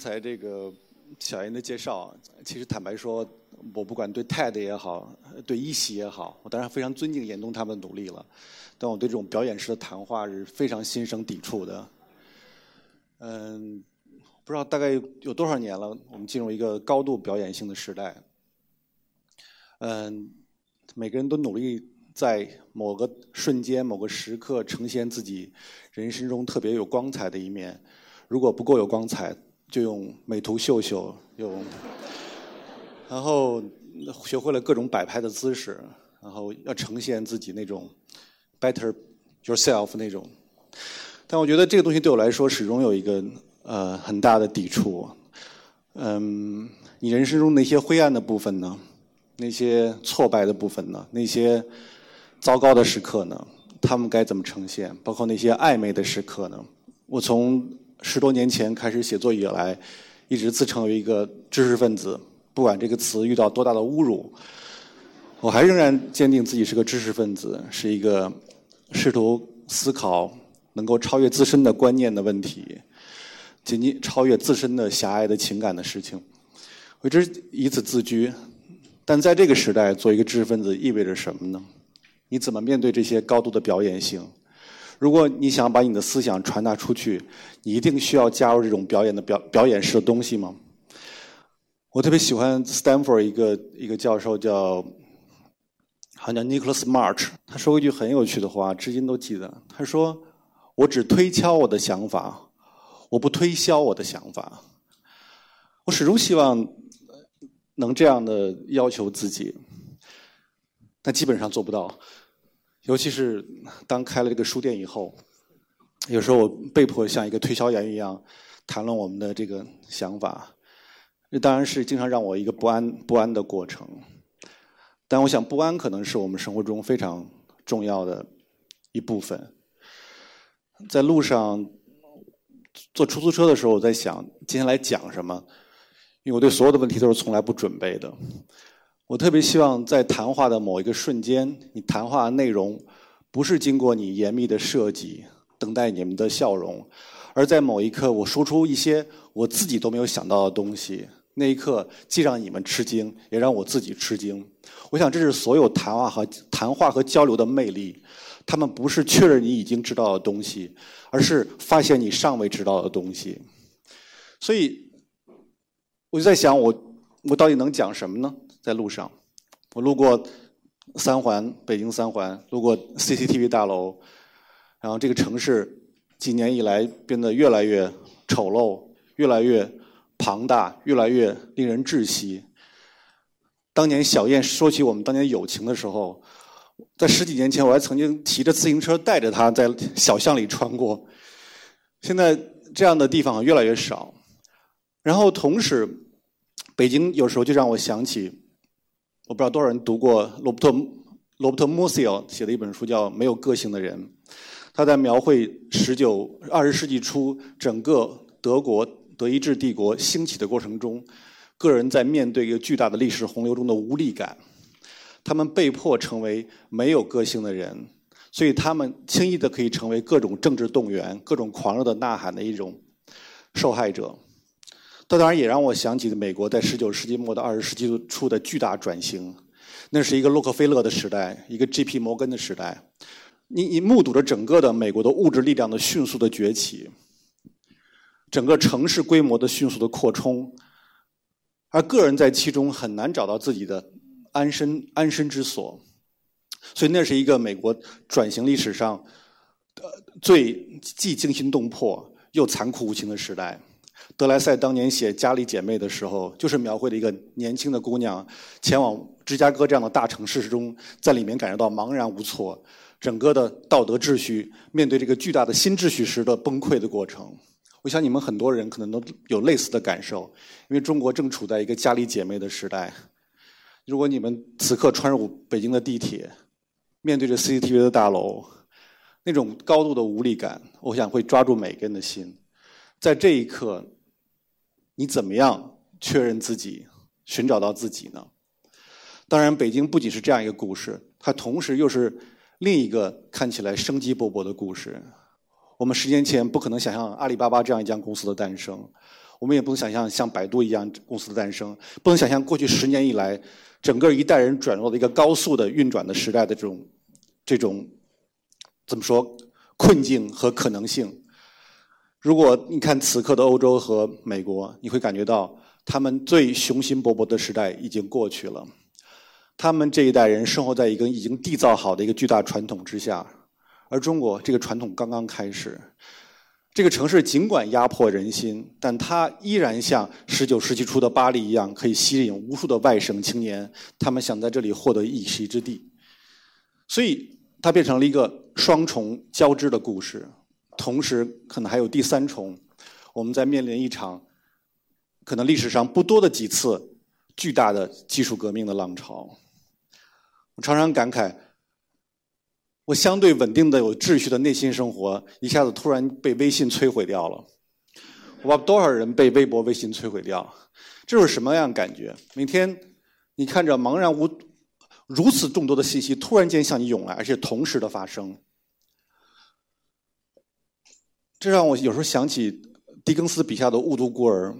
刚才这个小严的介绍。其实坦白说，我不管对 TED 也好，对一席也好，我当然非常尊敬严冬他们的努力了。但我对这种表演式的谈话是非常心生抵触的。嗯，不知道大概有多少年了，我们进入一个高度表演性的时代。嗯，每个人都努力在某个瞬间、某个时刻呈现自己人生中特别有光彩的一面。如果不够有光彩，就用美图秀秀，用，然后学会了各种摆拍的姿势，然后要呈现自己那种 better yourself 那种。但我觉得这个东西对我来说始终有一个呃很大的抵触。嗯，你人生中那些灰暗的部分呢？那些挫败的部分呢？那些糟糕的时刻呢？他们该怎么呈现？包括那些暧昧的时刻呢？我从十多年前开始写作以来，一直自称为一个知识分子。不管这个词遇到多大的侮辱，我还仍然坚定自己是个知识分子，是一个试图思考能够超越自身的观念的问题，仅仅超越自身的狭隘的情感的事情。我一直以此自居。但在这个时代，做一个知识分子意味着什么呢？你怎么面对这些高度的表演性？如果你想把你的思想传达出去，你一定需要加入这种表演的表表演式的东西吗？我特别喜欢 Stanford 一个一个教授叫，好像叫 Nicholas March，他说过一句很有趣的话，至今都记得。他说：“我只推敲我的想法，我不推销我的想法。”我始终希望能这样的要求自己，但基本上做不到。尤其是当开了这个书店以后，有时候我被迫像一个推销员一样谈论我们的这个想法，这当然是经常让我一个不安不安的过程。但我想，不安可能是我们生活中非常重要的一部分。在路上坐出租车的时候，我在想接下来讲什么，因为我对所有的问题都是从来不准备的。我特别希望在谈话的某一个瞬间，你谈话的内容不是经过你严密的设计，等待你们的笑容，而在某一刻我说出一些我自己都没有想到的东西，那一刻既让你们吃惊，也让我自己吃惊。我想这是所有谈话和谈话和交流的魅力，他们不是确认你已经知道的东西，而是发现你尚未知道的东西。所以我就在想，我我到底能讲什么呢？在路上，我路过三环，北京三环，路过 CCTV 大楼，然后这个城市几年以来变得越来越丑陋，越来越庞大，越来越令人窒息。当年小燕说起我们当年友情的时候，在十几年前我还曾经骑着自行车带着她在小巷里穿过。现在这样的地方越来越少，然后同时，北京有时候就让我想起。我不知道多少人读过罗伯特罗伯特穆西奥写的一本书，叫《没有个性的人》。他在描绘十九二十世纪初整个德国德意志帝国兴起的过程中，个人在面对一个巨大的历史洪流中的无力感。他们被迫成为没有个性的人，所以他们轻易的可以成为各种政治动员、各种狂热的呐喊的一种受害者。这当然也让我想起美国在十九世纪末到二十世纪初的巨大转型，那是一个洛克菲勒的时代，一个 J.P. 摩根的时代。你你目睹着整个的美国的物质力量的迅速的崛起，整个城市规模的迅速的扩充，而个人在其中很难找到自己的安身安身之所。所以那是一个美国转型历史上呃最既惊心动魄又残酷无情的时代。德莱塞当年写《家里姐妹》的时候，就是描绘了一个年轻的姑娘前往芝加哥这样的大城市中，在里面感受到茫然无措，整个的道德秩序面对这个巨大的新秩序时的崩溃的过程。我想你们很多人可能都有类似的感受，因为中国正处在一个家里姐妹的时代。如果你们此刻穿入北京的地铁，面对着 CCTV 的大楼，那种高度的无力感，我想会抓住每个人的心。在这一刻，你怎么样确认自己、寻找到自己呢？当然，北京不仅是这样一个故事，它同时又是另一个看起来生机勃勃的故事。我们十年前不可能想象阿里巴巴这样一家公司的诞生，我们也不能想象像百度一样公司的诞生，不能想象过去十年以来整个一代人转入了一个高速的运转的时代的这种这种怎么说困境和可能性。如果你看此刻的欧洲和美国，你会感觉到他们最雄心勃勃的时代已经过去了。他们这一代人生活在一个已经缔造好的一个巨大传统之下，而中国这个传统刚刚开始。这个城市尽管压迫人心，但它依然像十九世纪初的巴黎一样，可以吸引无数的外省青年，他们想在这里获得一席之地。所以，它变成了一个双重交织的故事。同时，可能还有第三重，我们在面临一场可能历史上不多的几次巨大的技术革命的浪潮。我常常感慨，我相对稳定的、有秩序的内心生活，一下子突然被微信摧毁掉了。我不知道多少人被微博、微信摧毁掉，这是什么样感觉？每天你看着茫然无如此众多的信息突然间向你涌来，而且同时的发生，这让我有时候想起狄更斯笔下的《雾都孤儿》。《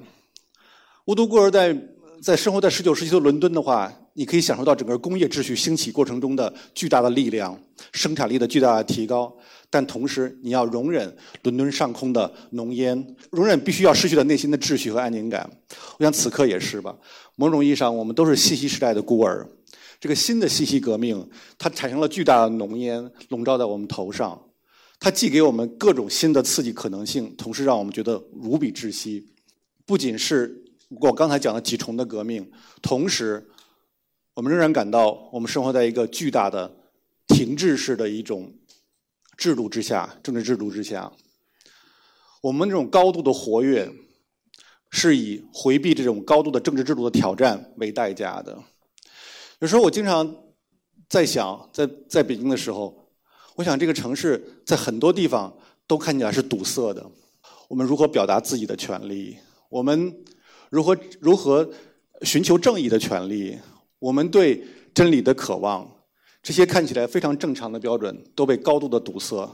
雾都孤儿》在在生活在十九世纪的伦敦的话。你可以享受到整个工业秩序兴起过程中的巨大的力量，生产力的巨大的提高，但同时你要容忍伦敦上空的浓烟，容忍必须要失去的内心的秩序和安宁感。我想此刻也是吧。某种意义上，我们都是信息时代的孤儿。这个新的信息革命，它产生了巨大的浓烟，笼罩在我们头上。它既给我们各种新的刺激可能性，同时让我们觉得无比窒息。不仅是我刚才讲的几重的革命，同时。我们仍然感到，我们生活在一个巨大的停滞式的一种制度之下，政治制度之下。我们这种高度的活跃，是以回避这种高度的政治制度的挑战为代价的。有时候我经常在想，在在北京的时候，我想这个城市在很多地方都看起来是堵塞的。我们如何表达自己的权利？我们如何如何寻求正义的权利？我们对真理的渴望，这些看起来非常正常的标准都被高度的堵塞，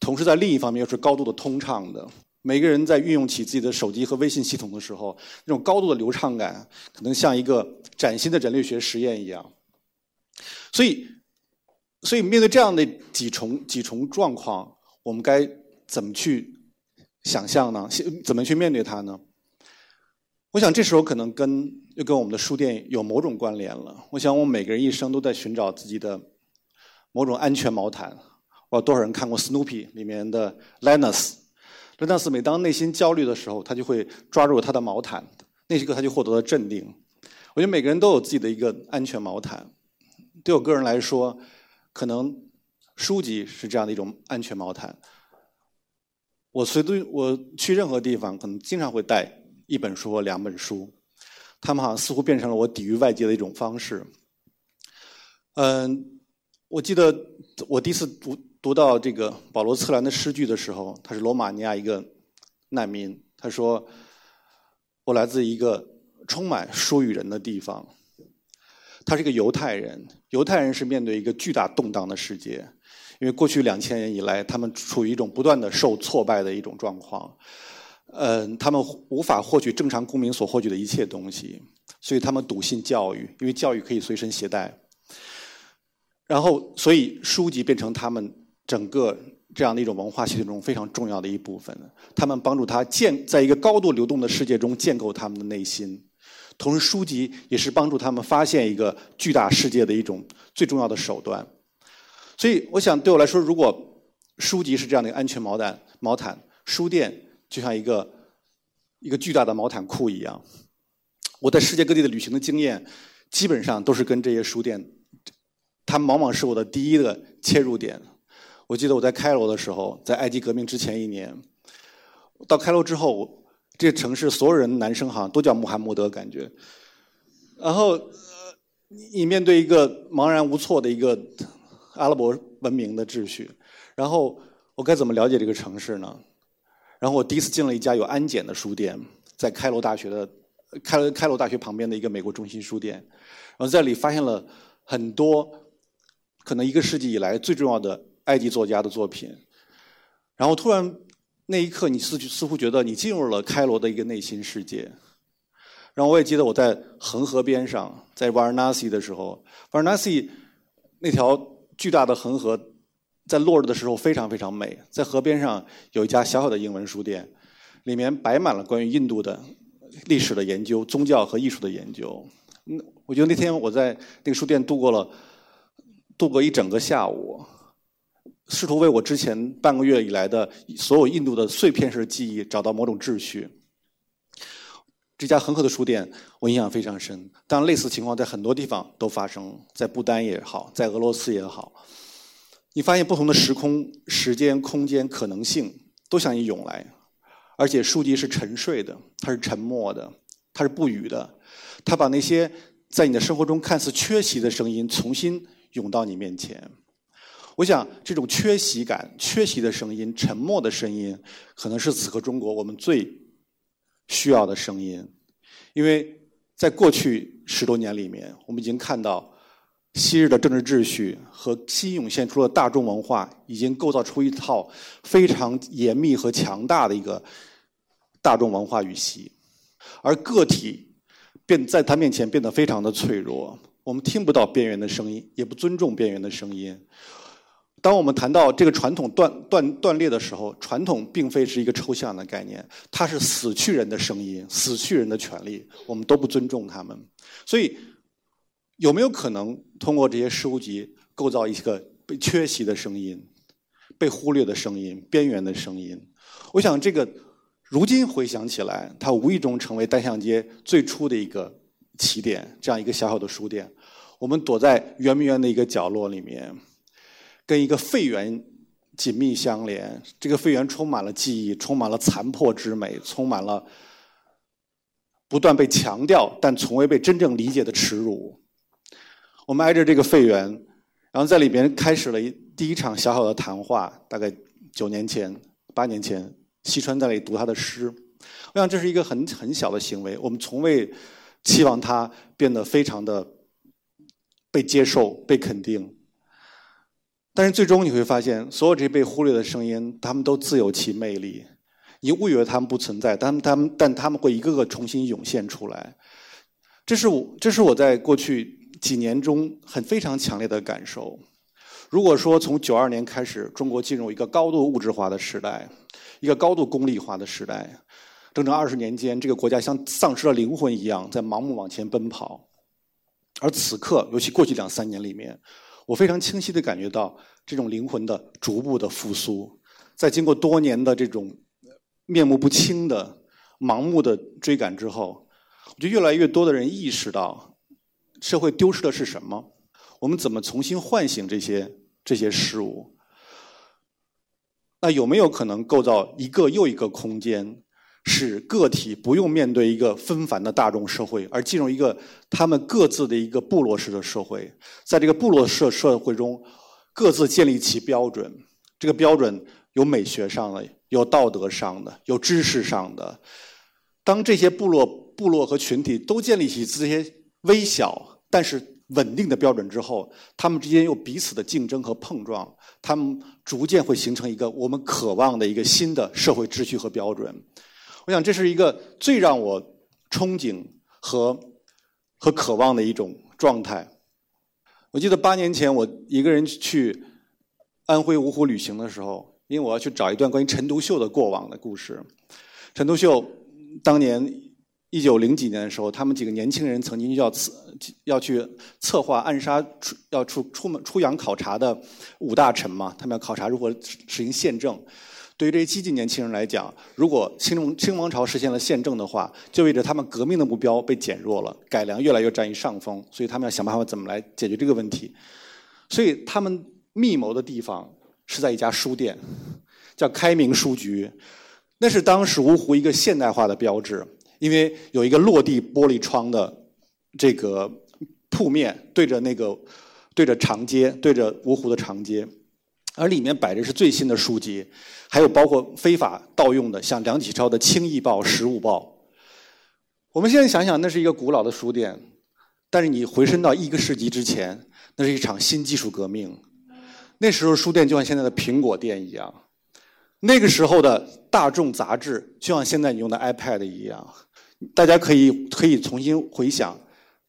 同时在另一方面又是高度的通畅的。每个人在运用起自己的手机和微信系统的时候，那种高度的流畅感，可能像一个崭新的人类学实验一样。所以，所以面对这样的几重几重状况，我们该怎么去想象呢？怎么去面对它呢？我想这时候可能跟又跟我们的书店有某种关联了。我想我们每个人一生都在寻找自己的某种安全毛毯。我多少人看过《Snoopy》里面的 Linus？Linus 每当内心焦虑的时候，他就会抓住他的毛毯，那一刻他就获得了镇定。我觉得每个人都有自己的一个安全毛毯。对我个人来说，可能书籍是这样的一种安全毛毯。我随对我去任何地方，可能经常会带。一本书或两本书，他们好像似乎变成了我抵御外界的一种方式。嗯，我记得我第一次读读到这个保罗·策兰的诗句的时候，他是罗马尼亚一个难民。他说：“我来自一个充满书与人的地方。”他是个犹太人，犹太人是面对一个巨大动荡的世界，因为过去两千年以来，他们处于一种不断的受挫败的一种状况。嗯，他们无法获取正常公民所获取的一切东西，所以他们笃信教育，因为教育可以随身携带。然后，所以书籍变成他们整个这样的一种文化系统中非常重要的一部分。他们帮助他建在一个高度流动的世界中建构他们的内心，同时书籍也是帮助他们发现一个巨大世界的一种最重要的手段。所以，我想对我来说，如果书籍是这样的一个安全毛毯，毛毯书店。就像一个一个巨大的毛毯库一样，我在世界各地的旅行的经验，基本上都是跟这些书店，它往往是我的第一个切入点。我记得我在开罗的时候，在埃及革命之前一年，到开罗之后，这城市所有人男生好像都叫穆罕默德，感觉。然后你面对一个茫然无措的一个阿拉伯文明的秩序，然后我该怎么了解这个城市呢？然后我第一次进了一家有安检的书店，在开罗大学的开罗开罗大学旁边的一个美国中心书店，然后在里发现了很多可能一个世纪以来最重要的埃及作家的作品。然后突然那一刻，你似似乎觉得你进入了开罗的一个内心世界。然后我也记得我在恒河边上，在瓦尔纳西的时候，瓦尔纳西那条巨大的恒河，在落日的时候非常非常美。在河边上有一家小小的英文书店，里面摆满了关于印度的历史的研究、宗教和艺术的研究。嗯，我觉得那天我在那个书店度过了度过一整个下午，试图为我之前半个月以来的所有印度的碎片式记忆找到某种秩序。这家恒河的书店我印象非常深，当类似情况在很多地方都发生，在不丹也好，在俄罗斯也好，你发现不同的时空、时间、空间可能性都向你涌来，而且书籍是沉睡的，它是沉默的，它是不语的，它把那些在你的生活中看似缺席的声音重新涌到你面前。我想，这种缺席感、缺席的声音、沉默的声音，可能是此刻中国我们最。需要的声音，因为在过去十多年里面，我们已经看到昔日的政治秩序和新涌现出的大众文化，已经构造出一套非常严密和强大的一个大众文化语系，而个体变在他面前变得非常的脆弱。我们听不到边缘的声音，也不尊重边缘的声音。当我们谈到这个传统断断断裂的时候，传统并非是一个抽象的概念，它是死去人的声音、死去人的权利，我们都不尊重他们。所以，有没有可能通过这些书籍构造一个被缺席的声音、被忽略的声音、边缘的声音？我想，这个如今回想起来，它无意中成为单向街最初的一个起点，这样一个小小的书店。我们躲在圆明园的一个角落里面。跟一个废园紧密相连，这个废园充满了记忆，充满了残破之美，充满了不断被强调但从未被真正理解的耻辱。我们挨着这个废园，然后在里边开始了一第一场小小的谈话。大概九年前、八年前，西川在那里读他的诗。我想这是一个很很小的行为，我们从未期望他变得非常的被接受、被肯定。但是最终你会发现，所有这些被忽略的声音，他们都自有其魅力。你误以为他们不存在，但他们但他们会一个个重新涌现出来。这是我这是我在过去几年中很非常强烈的感受。如果说从九二年开始，中国进入一个高度物质化的时代，一个高度功利化的时代，整整二十年间，这个国家像丧失了灵魂一样，在盲目往前奔跑。而此刻，尤其过去两三年里面。我非常清晰的感觉到这种灵魂的逐步的复苏，在经过多年的这种面目不清的盲目的追赶之后，我觉得越来越多的人意识到，社会丢失的是什么？我们怎么重新唤醒这些这些事物？那有没有可能构造一个又一个空间？使个体不用面对一个纷繁的大众社会，而进入一个他们各自的一个部落式的社会。在这个部落社社会中，各自建立起标准。这个标准有美学上的，有道德上的，有知识上的。当这些部落、部落和群体都建立起这些微小但是稳定的标准之后，他们之间又彼此的竞争和碰撞，他们逐渐会形成一个我们渴望的一个新的社会秩序和标准。我想这是一个最让我憧憬和和渴望的一种状态。我记得八年前我一个人去安徽芜湖旅行的时候，因为我要去找一段关于陈独秀的过往的故事。陈独秀当年一九零几年的时候，他们几个年轻人曾经要策要去策划暗杀出要出出门出洋考察的五大臣嘛，他们要考察如何实行宪政。对于这些激进年轻人来讲，如果清王清王朝实现了宪政的话，就意味着他们革命的目标被减弱了，改良越来越占于上风，所以他们要想办法怎么来解决这个问题。所以他们密谋的地方是在一家书店，叫开明书局，那是当时芜湖一个现代化的标志，因为有一个落地玻璃窗的这个铺面对着那个对着长街，对着芜湖的长街。而里面摆着是最新的书籍，还有包括非法盗用的，像梁启超的《清易报》《时务报》。我们现在想想，那是一个古老的书店，但是你回身到一个世纪之前，那是一场新技术革命。那时候书店就像现在的苹果店一样，那个时候的大众杂志，就像现在你用的 iPad 一样，大家可以可以重新回想，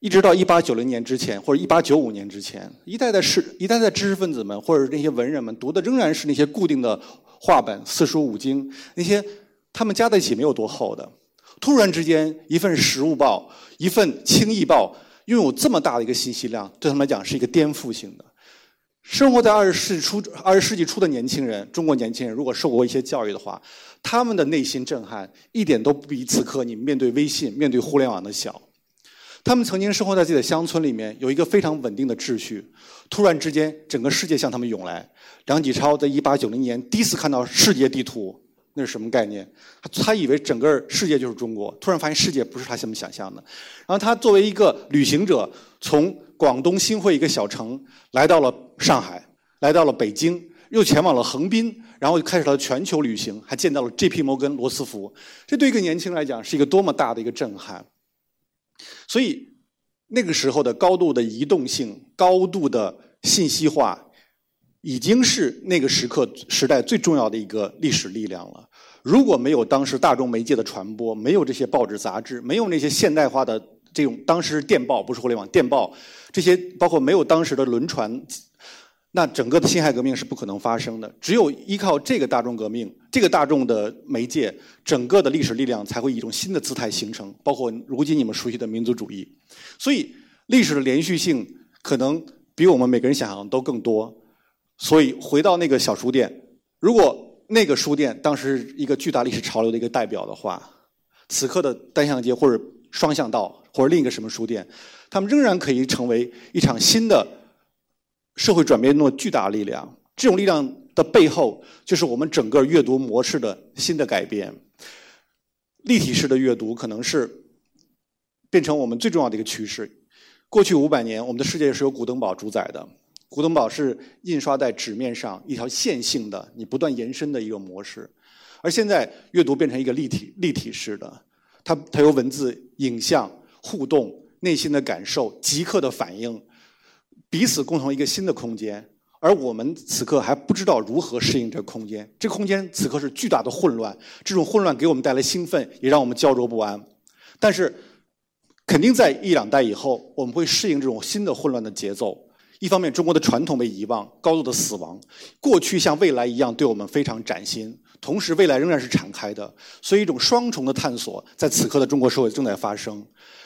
一直到一八九零年之前，或者一八九五年之前，一代的是一代的知识分子们或者那些文人们读的仍然是那些固定的话本、四书五经，那些他们加在一起没有多厚的。突然之间，一份《时务报》、一份《清易报》，拥有这么大的一个信息量，对他们来讲是一个颠覆性的。生活在二十世纪初、二十世纪初的年轻人，中国年轻人，如果受过一些教育的话，他们的内心震撼一点都不比此刻你面对微信、面对互联网的小。他们曾经生活在自己的乡村里面，有一个非常稳定的秩序。突然之间，整个世界向他们涌来。梁启超在一八九零年第一次看到世界地图，那是什么概念？他以为整个世界就是中国，突然发现世界不是他这么想象的。然后他作为一个旅行者，从广东新会一个小城来到了上海，来到了北京，又前往了横滨，然后就开始了全球旅行，还见到了 J.P. 摩根、罗斯福。这对一个年轻人来讲是一个多么大的一个震撼！所以那个时候的高度的移动性、高度的信息化，已经是那个时刻时代最重要的一个历史力量了。如果没有当时大众媒介的传播，没有这些报纸杂志，没有那些现代化的这种当时电报不是互联网电报，这些包括没有当时的轮船。那整个的辛亥革命是不可能发生的，只有依靠这个大众革命，这个大众的媒介，整个的历史力量才会以一种新的姿态形成，包括如今你们熟悉的民族主义。所以历史的连续性可能比我们每个人想象的都更多。所以回到那个小书店，如果那个书店当时一个巨大历史潮流的一个代表的话，此刻的单向街或者双向道或者另一个什么书店，他们仍然可以成为一场新的。社会转变中的巨大力量，这种力量的背后，就是我们整个阅读模式的新的改变。立体式的阅读可能是变成我们最重要的一个趋势。过去五百年，我们的世界是由古登堡主宰的。古登堡是印刷在纸面上一条线性的、你不断延伸的一个模式，而现在阅读变成一个立体、立体式的，它它由文字、影像、互动、内心的感受、即刻的反应。彼此共同一个新的空间，而我们此刻还不知道如何适应这个空间。这空间此刻是巨大的混乱，这种混乱给我们带来兴奋，也让我们焦灼不安。但是，肯定在一两代以后，我们会适应这种新的混乱的节奏。一方面，中国的传统被遗忘，高度的死亡；过去像未来一样对我们非常崭新，同时未来仍然是敞开的。所以，一种双重的探索在此刻的中国社会正在发生。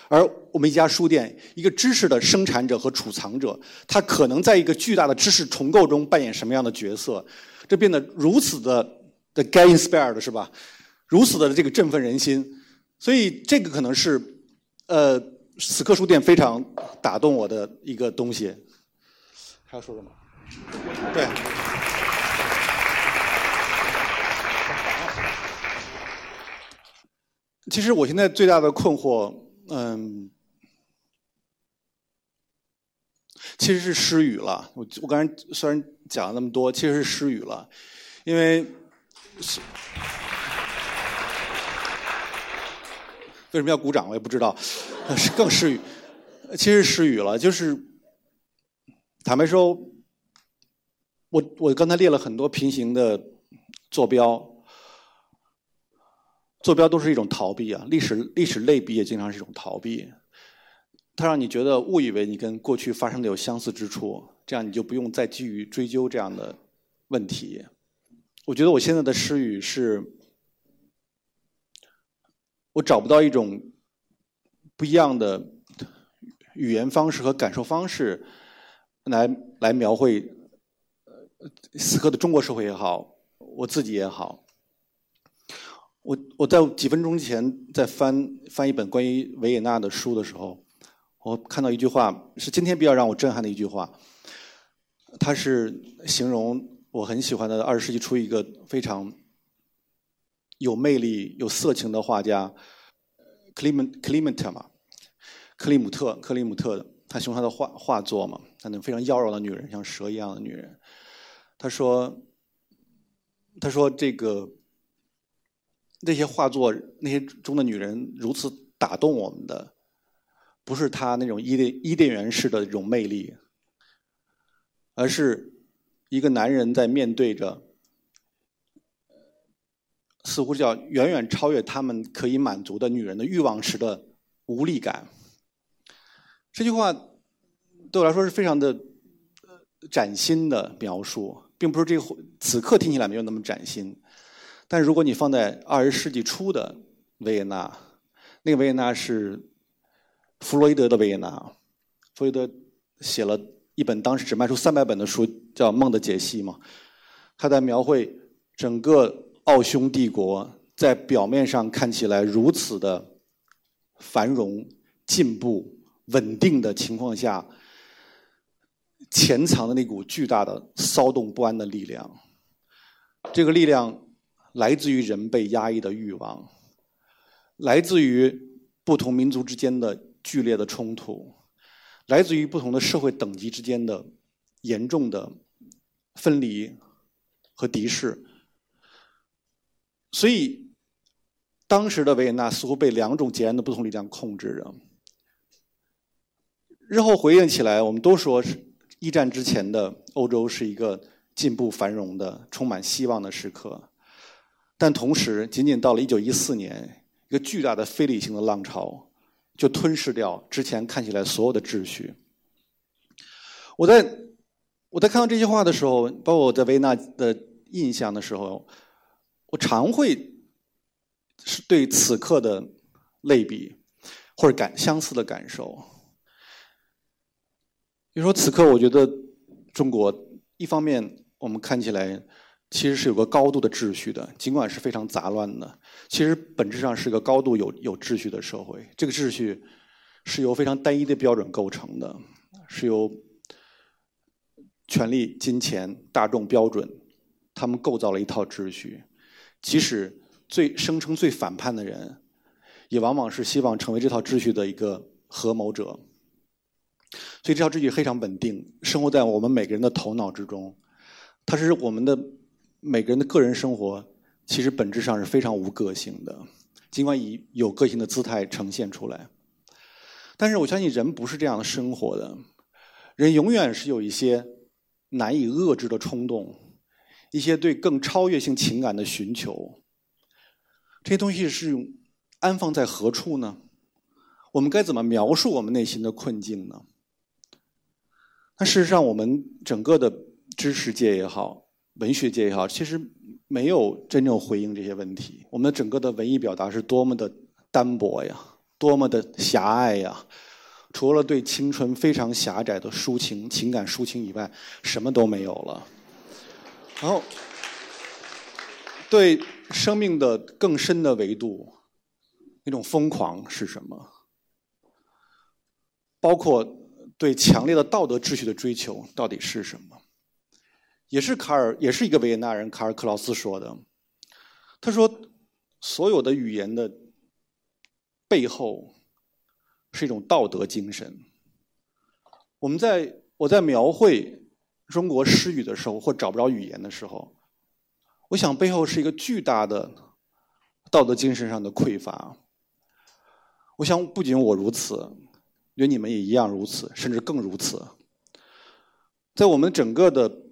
而我们一家书店，一个知识的生产者和储藏者，他可能在一个巨大的知识重构中扮演什么样的角色？这变得如此的的 get inspired 是吧？如此的这个振奋人心，所以这个可能是呃，此刻书店非常打动我的一个东西。还要说什么？对。其实我现在最大的困惑。嗯，其实是失语了。我我刚才虽然讲了那么多，其实是失语了，因为为什么要鼓掌我也不知道，是更失语。其实失语了，就是坦白说，我我刚才列了很多平行的坐标。坐标都是一种逃避啊，历史历史类比也经常是一种逃避，它让你觉得误以为你跟过去发生的有相似之处，这样你就不用再基于追究这样的问题。我觉得我现在的失语是，我找不到一种不一样的语言方式和感受方式来来描绘此刻的中国社会也好，我自己也好。我我在几分钟前在翻翻一本关于维也纳的书的时候，我看到一句话，是今天比较让我震撼的一句话。它是形容我很喜欢的二十世纪初一个非常有魅力、有色情的画家，克里姆克里姆特嘛，克里姆特克里姆特的，他形容他的画画作嘛，他那非常妖娆的女人，像蛇一样的女人。他说，他说这个。那些画作，那些中的女人如此打动我们的，不是她那种伊甸伊甸园式的这种魅力，而是一个男人在面对着似乎叫远远超越他们可以满足的女人的欲望时的无力感。这句话对我来说是非常的崭新的描述，并不是这个此刻听起来没有那么崭新。但如果你放在二十世纪初的维也纳，那个维也纳是弗洛伊德的维也纳，弗洛伊德写了一本当时只卖出三百本的书，叫《梦的解析》嘛。他在描绘整个奥匈帝国在表面上看起来如此的繁荣、进步、稳定的情况下，潜藏的那股巨大的骚动不安的力量。这个力量。来自于人被压抑的欲望，来自于不同民族之间的剧烈的冲突，来自于不同的社会等级之间的严重的分离和敌视。所以，当时的维也纳似乎被两种截然的不同力量控制着。日后回忆起来，我们都说是一战之前的欧洲是一个进步繁荣的、充满希望的时刻。但同时，仅仅到了一九一四年，一个巨大的非理性的浪潮就吞噬掉之前看起来所有的秩序。我在我在看到这些话的时候，包括我在维纳的印象的时候，我常会是对此刻的类比或者感相似的感受。比如说，此刻我觉得中国一方面我们看起来。其实是有个高度的秩序的，尽管是非常杂乱的，其实本质上是个高度有有秩序的社会。这个秩序是由非常单一的标准构成的，是由权力、金钱、大众标准，他们构造了一套秩序。即使最声称最反叛的人，也往往是希望成为这套秩序的一个合谋者。所以这套秩序非常稳定，生活在我们每个人的头脑之中，它是我们的。每个人的个人生活其实本质上是非常无个性的，尽管以有个性的姿态呈现出来。但是我相信人不是这样的生活的，人永远是有一些难以遏制的冲动，一些对更超越性情感的寻求。这些东西是安放在何处呢？我们该怎么描述我们内心的困境呢？那事实上，我们整个的知识界也好。文学界也好，其实没有真正回应这些问题。我们的整个的文艺表达是多么的单薄呀，多么的狭隘呀！除了对青春非常狭窄的抒情、情感抒情以外，什么都没有了。然后，对生命的更深的维度，那种疯狂是什么？包括对强烈的道德秩序的追求到底是什么？也是卡尔，也是一个维也纳人，卡尔克劳斯说的。他说，所有的语言的背后是一种道德精神。我们在我在描绘中国诗语的时候，或找不着语言的时候，我想背后是一个巨大的道德精神上的匮乏。我想不仅我如此，连你们也一样如此，甚至更如此。在我们整个的。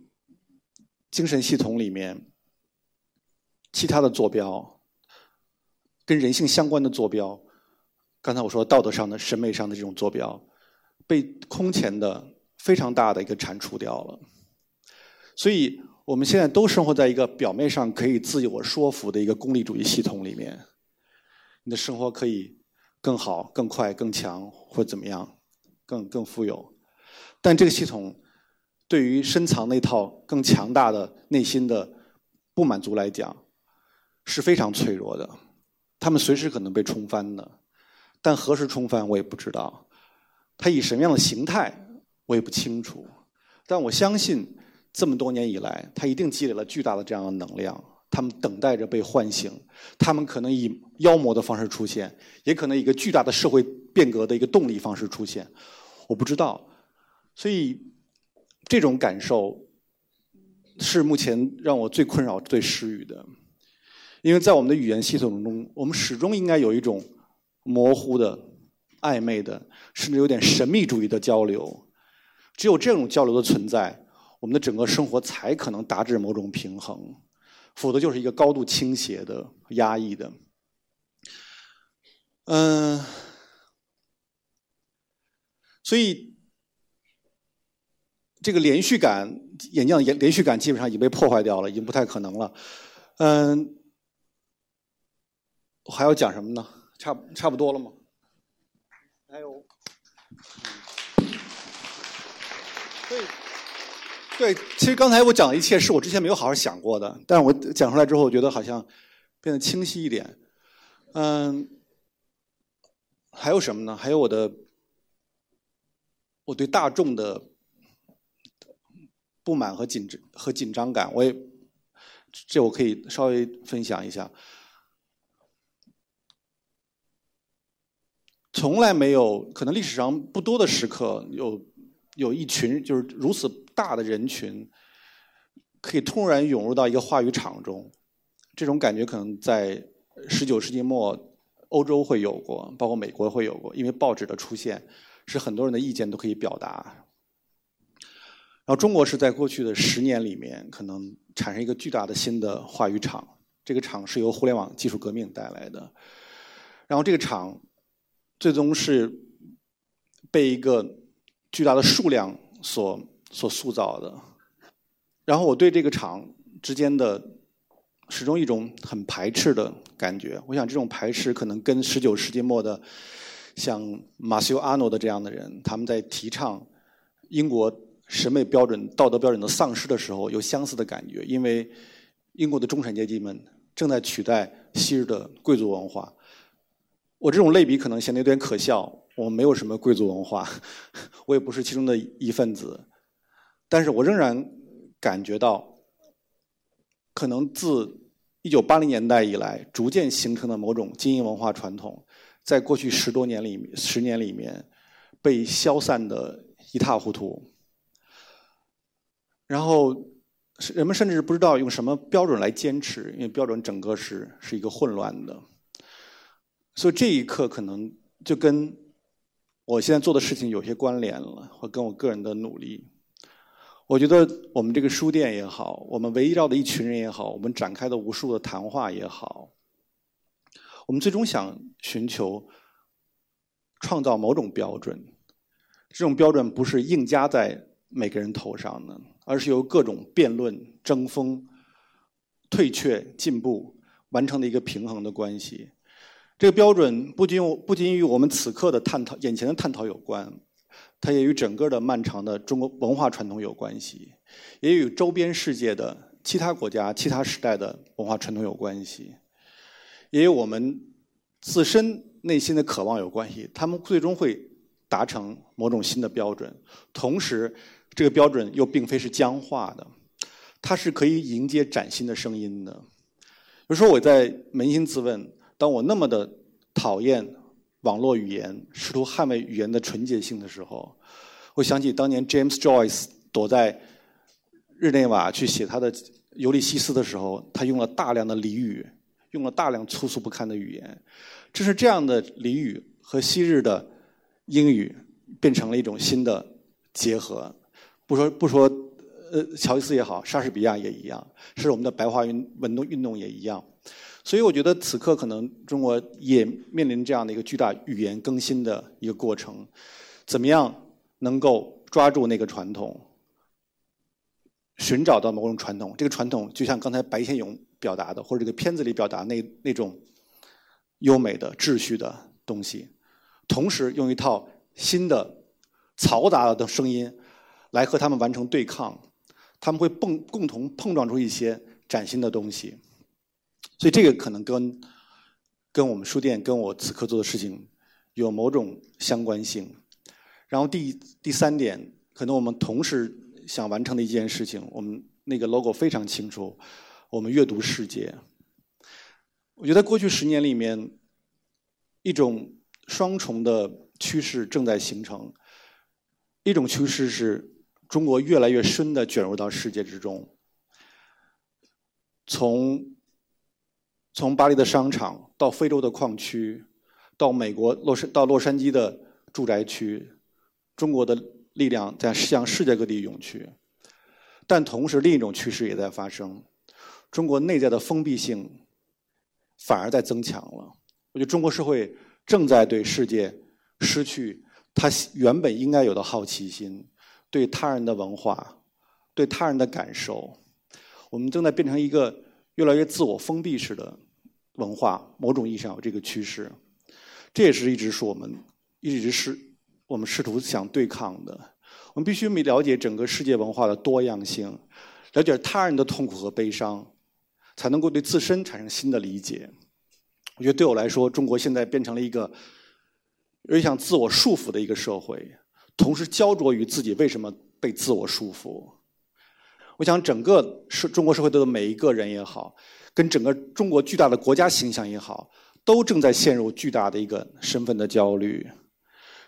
精神系统里面，其他的坐标跟人性相关的坐标，刚才我说道德上的、审美上的这种坐标，被空前的非常大的一个铲除掉了。所以我们现在都生活在一个表面上可以自我说服的一个功利主义系统里面，你的生活可以更好、更快、更强，或怎么样，更更富有，但这个系统。对于深藏那套更强大的内心的不满足来讲，是非常脆弱的。他们随时可能被冲翻的，但何时冲翻我也不知道。他以什么样的形态我也不清楚。但我相信，这么多年以来，他一定积累了巨大的这样的能量。他们等待着被唤醒。他们可能以妖魔的方式出现，也可能以一个巨大的社会变革的一个动力方式出现。我不知道，所以。这种感受是目前让我最困扰、最失语的，因为在我们的语言系统中，我们始终应该有一种模糊的、暧昧的，甚至有点神秘主义的交流。只有这种交流的存在，我们的整个生活才可能达至某种平衡，否则就是一个高度倾斜的、压抑的。嗯，所以这个连续感，演讲连连续感基本上已经被破坏掉了，已经不太可能了。嗯，还要讲什么呢？差差不多了吗？还有，对，对，其实刚才我讲的一切是我之前没有好好想过的，但是我讲出来之后，我觉得好像变得清晰一点。嗯。还有什么呢？还有我的，我对大众的不满和紧张和紧张感，我也这我可以稍微分享一下。从来没有，可能历史上不多的时刻，有有一群就是如此大的人群，可以突然涌入到一个话语场中，这种感觉可能在十九世纪末。欧洲会有过，包括美国会有过，因为报纸的出现，是很多人的意见都可以表达。然后中国是在过去的十年里面，可能产生一个巨大的新的话语场，这个场是由互联网技术革命带来的。然后这个场最终是被一个巨大的数量所所塑造的。然后我对这个场之间的。始终一种很排斥的感觉。我想，这种排斥可能跟十九世纪末的像马修·阿诺的这样的人，他们在提倡英国审美标准、道德标准的丧失的时候有相似的感觉。因为英国的中产阶级们正在取代昔日的贵族文化。我这种类比可能显得有点可笑。我没有什么贵族文化，我也不是其中的一份子。但是我仍然感觉到。可能自一九八零年代以来，逐渐形成的某种精英文化传统，在过去十多年里、十年里面，被消散的一塌糊涂。然后，人们甚至不知道用什么标准来坚持，因为标准整个是是一个混乱的。所以这一刻，可能就跟我现在做的事情有些关联了，或跟我个人的努力。我觉得我们这个书店也好，我们围绕的一群人也好，我们展开的无数的谈话也好，我们最终想寻求创造某种标准。这种标准不是硬加在每个人头上的，而是由各种辩论、争锋、退却、进步完成的一个平衡的关系。这个标准不仅不仅与我们此刻的探讨、眼前的探讨有关。它也与整个的漫长的中国文化传统有关系，也与周边世界的其他国家、其他时代的文化传统有关系，也与我们自身内心的渴望有关系。他们最终会达成某种新的标准，同时，这个标准又并非是僵化的，它是可以迎接崭新的声音的。比如说，我在扪心自问：当我那么的讨厌。网络语言试图捍卫语言的纯洁性的时候，我想起当年 James Joyce 躲在日内瓦去写他的《尤利西斯》的时候，他用了大量的俚语，用了大量粗俗不堪的语言。正是这样的俚语和昔日的英语变成了一种新的结合。不说不说，呃，乔伊斯也好，莎士比亚也一样，是我们的白话运文动运动也一样。所以我觉得此刻可能中国也面临这样的一个巨大语言更新的一个过程，怎么样能够抓住那个传统，寻找到某种传统？这个传统就像刚才白先勇表达的，或者这个片子里表达那那种优美的秩序的东西，同时用一套新的嘈杂的声音来和他们完成对抗，他们会蹦共同碰撞出一些崭新的东西。所以这个可能跟跟我们书店跟我此刻做的事情有某种相关性。然后第第三点，可能我们同时想完成的一件事情，我们那个 logo 非常清楚，我们阅读世界。我觉得过去十年里面，一种双重的趋势正在形成。一种趋势是中国越来越深的卷入到世界之中，从从巴黎的商场到非洲的矿区，到美国洛杉到洛杉矶的住宅区，中国的力量在向世界各地涌去。但同时，另一种趋势也在发生：中国内在的封闭性反而在增强了。我觉得中国社会正在对世界失去它原本应该有的好奇心，对他人的文化，对他人的感受，我们正在变成一个越来越自我封闭式的文化。某种意义上有这个趋势，这也是一直是我们一直是我们试图想对抗的。我们必须了解整个世界文化的多样性，了解他人的痛苦和悲伤，才能够对自身产生新的理解。我觉得对我来说，中国现在变成了一个有点像自我束缚的一个社会，同时焦灼于自己为什么被自我束缚。我想，整个社中国社会的每一个人也好，跟整个中国巨大的国家形象也好，都正在陷入巨大的一个身份的焦虑。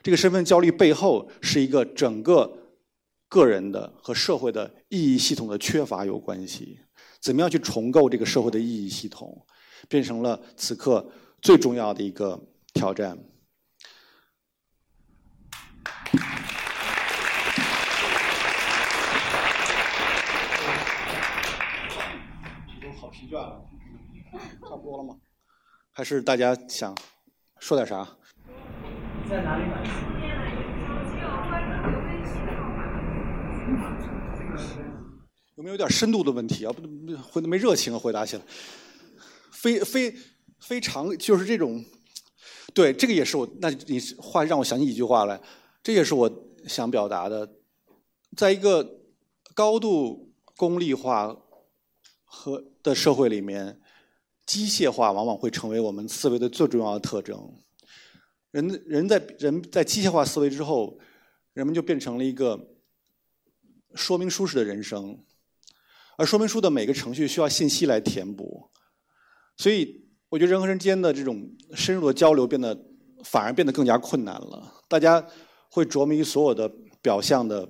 这个身份焦虑背后是一个整个个人的和社会的意义系统的缺乏有关系。怎么样去重构这个社会的意义系统，变成了此刻最重要的一个挑战。好疲倦了，差不多了吗？还是大家想说点啥？在哪里买？有没有点深度的问题啊？不，回没热情啊，回答起来。非非非常就是这种，对，这个也是我。那你话让我想起一句话来，这也是我想表达的。在一个高度功利化和的社会里面，机械化往往会成为我们思维的最重要的特征。人人在人在机械化思维之后，人们就变成了一个说明书式的人生，而说明书的每个程序需要信息来填补，所以我觉得人和人之间的这种深入的交流变得反而变得更加困难了。大家会着迷于所有的表象的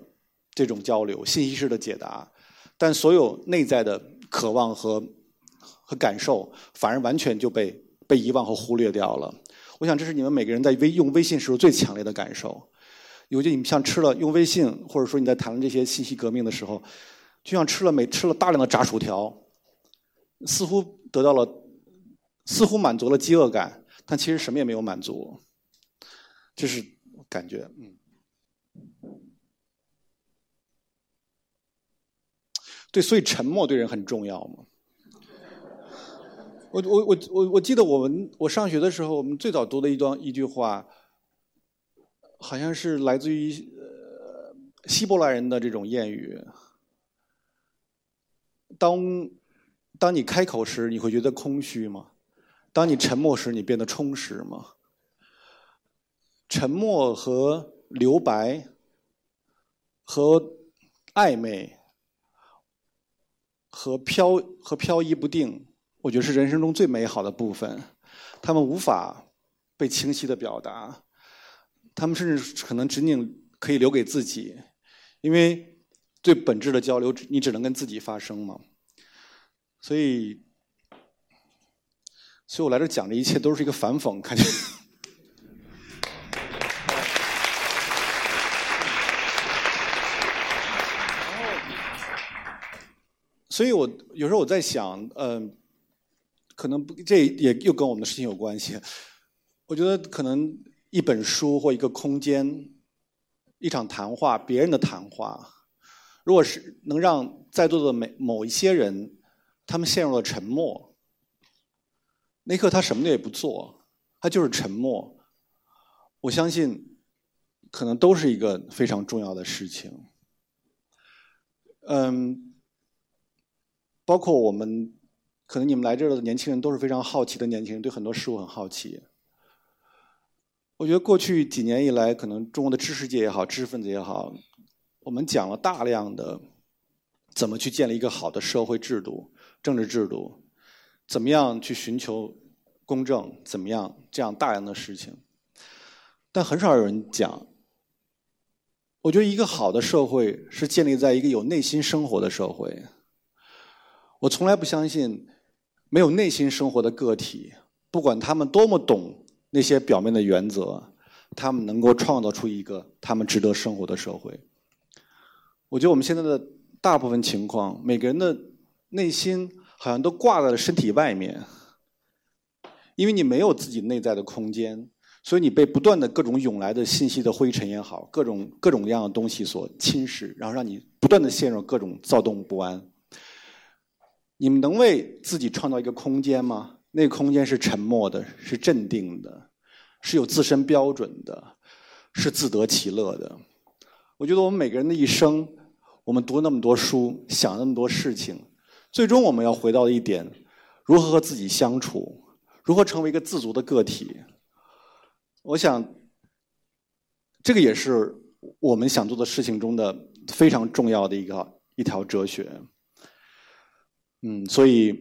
这种交流、信息式的解答，但所有内在的渴望和和感受反而完全就被被遗忘和忽略掉了。我想，这是你们每个人在微用微信时候最强烈的感受。尤其你们像吃了用微信，或者说你在谈论这些信息革命的时候，就像吃了每吃了大量的炸薯条，似乎得到了，似乎满足了饥饿感，但其实什么也没有满足。这是感觉，嗯。对，所以沉默对人很重要嘛。我我我我我记得我们我上学的时候，我们最早读的一段一句话，好像是来自于呃希伯来人的这种谚语。当当你开口时，你会觉得空虚吗？当你沉默时，你变得充实吗？沉默和留白和暧昧和飘和飘移不定。我觉得是人生中最美好的部分，他们无法被清晰的表达，他们甚至可能仅仅可以留给自己，因为最本质的交流，你只能跟自己发生嘛。所以，所以我来这讲这一切都是一个反讽，感觉。所以我有时候我在想，嗯。可能不，这也又跟我们的事情有关系。我觉得可能一本书或一个空间，一场谈话，别人的谈话，如果是能让在座的每某一些人，他们陷入了沉默，那一刻他什么也不做，他就是沉默。我相信，可能都是一个非常重要的事情。嗯，包括我们。可能你们来这儿的年轻人都是非常好奇的年轻人，对很多事物很好奇。我觉得过去几年以来，可能中国的知识界也好，知识分子也好，我们讲了大量的怎么去建立一个好的社会制度、政治制度，怎么样去寻求公正，怎么样这样大量的事情，但很少有人讲。我觉得一个好的社会是建立在一个有内心生活的社会。我从来不相信。没有内心生活的个体，不管他们多么懂那些表面的原则，他们能够创造出一个他们值得生活的社会。我觉得我们现在的大部分情况，每个人的内心好像都挂在了身体外面，因为你没有自己内在的空间，所以你被不断的各种涌来的信息的灰尘也好，各种各种各样的东西所侵蚀，然后让你不断的陷入各种躁动不安。你们能为自己创造一个空间吗？那个空间是沉默的，是镇定的，是有自身标准的，是自得其乐的。我觉得我们每个人的一生，我们读那么多书，想那么多事情，最终我们要回到的一点：如何和自己相处，如何成为一个自足的个体。我想，这个也是我们想做的事情中的非常重要的一个一条哲学。嗯，所以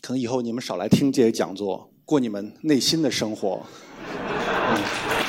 可能以后你们少来听这些讲座，过你们内心的生活。嗯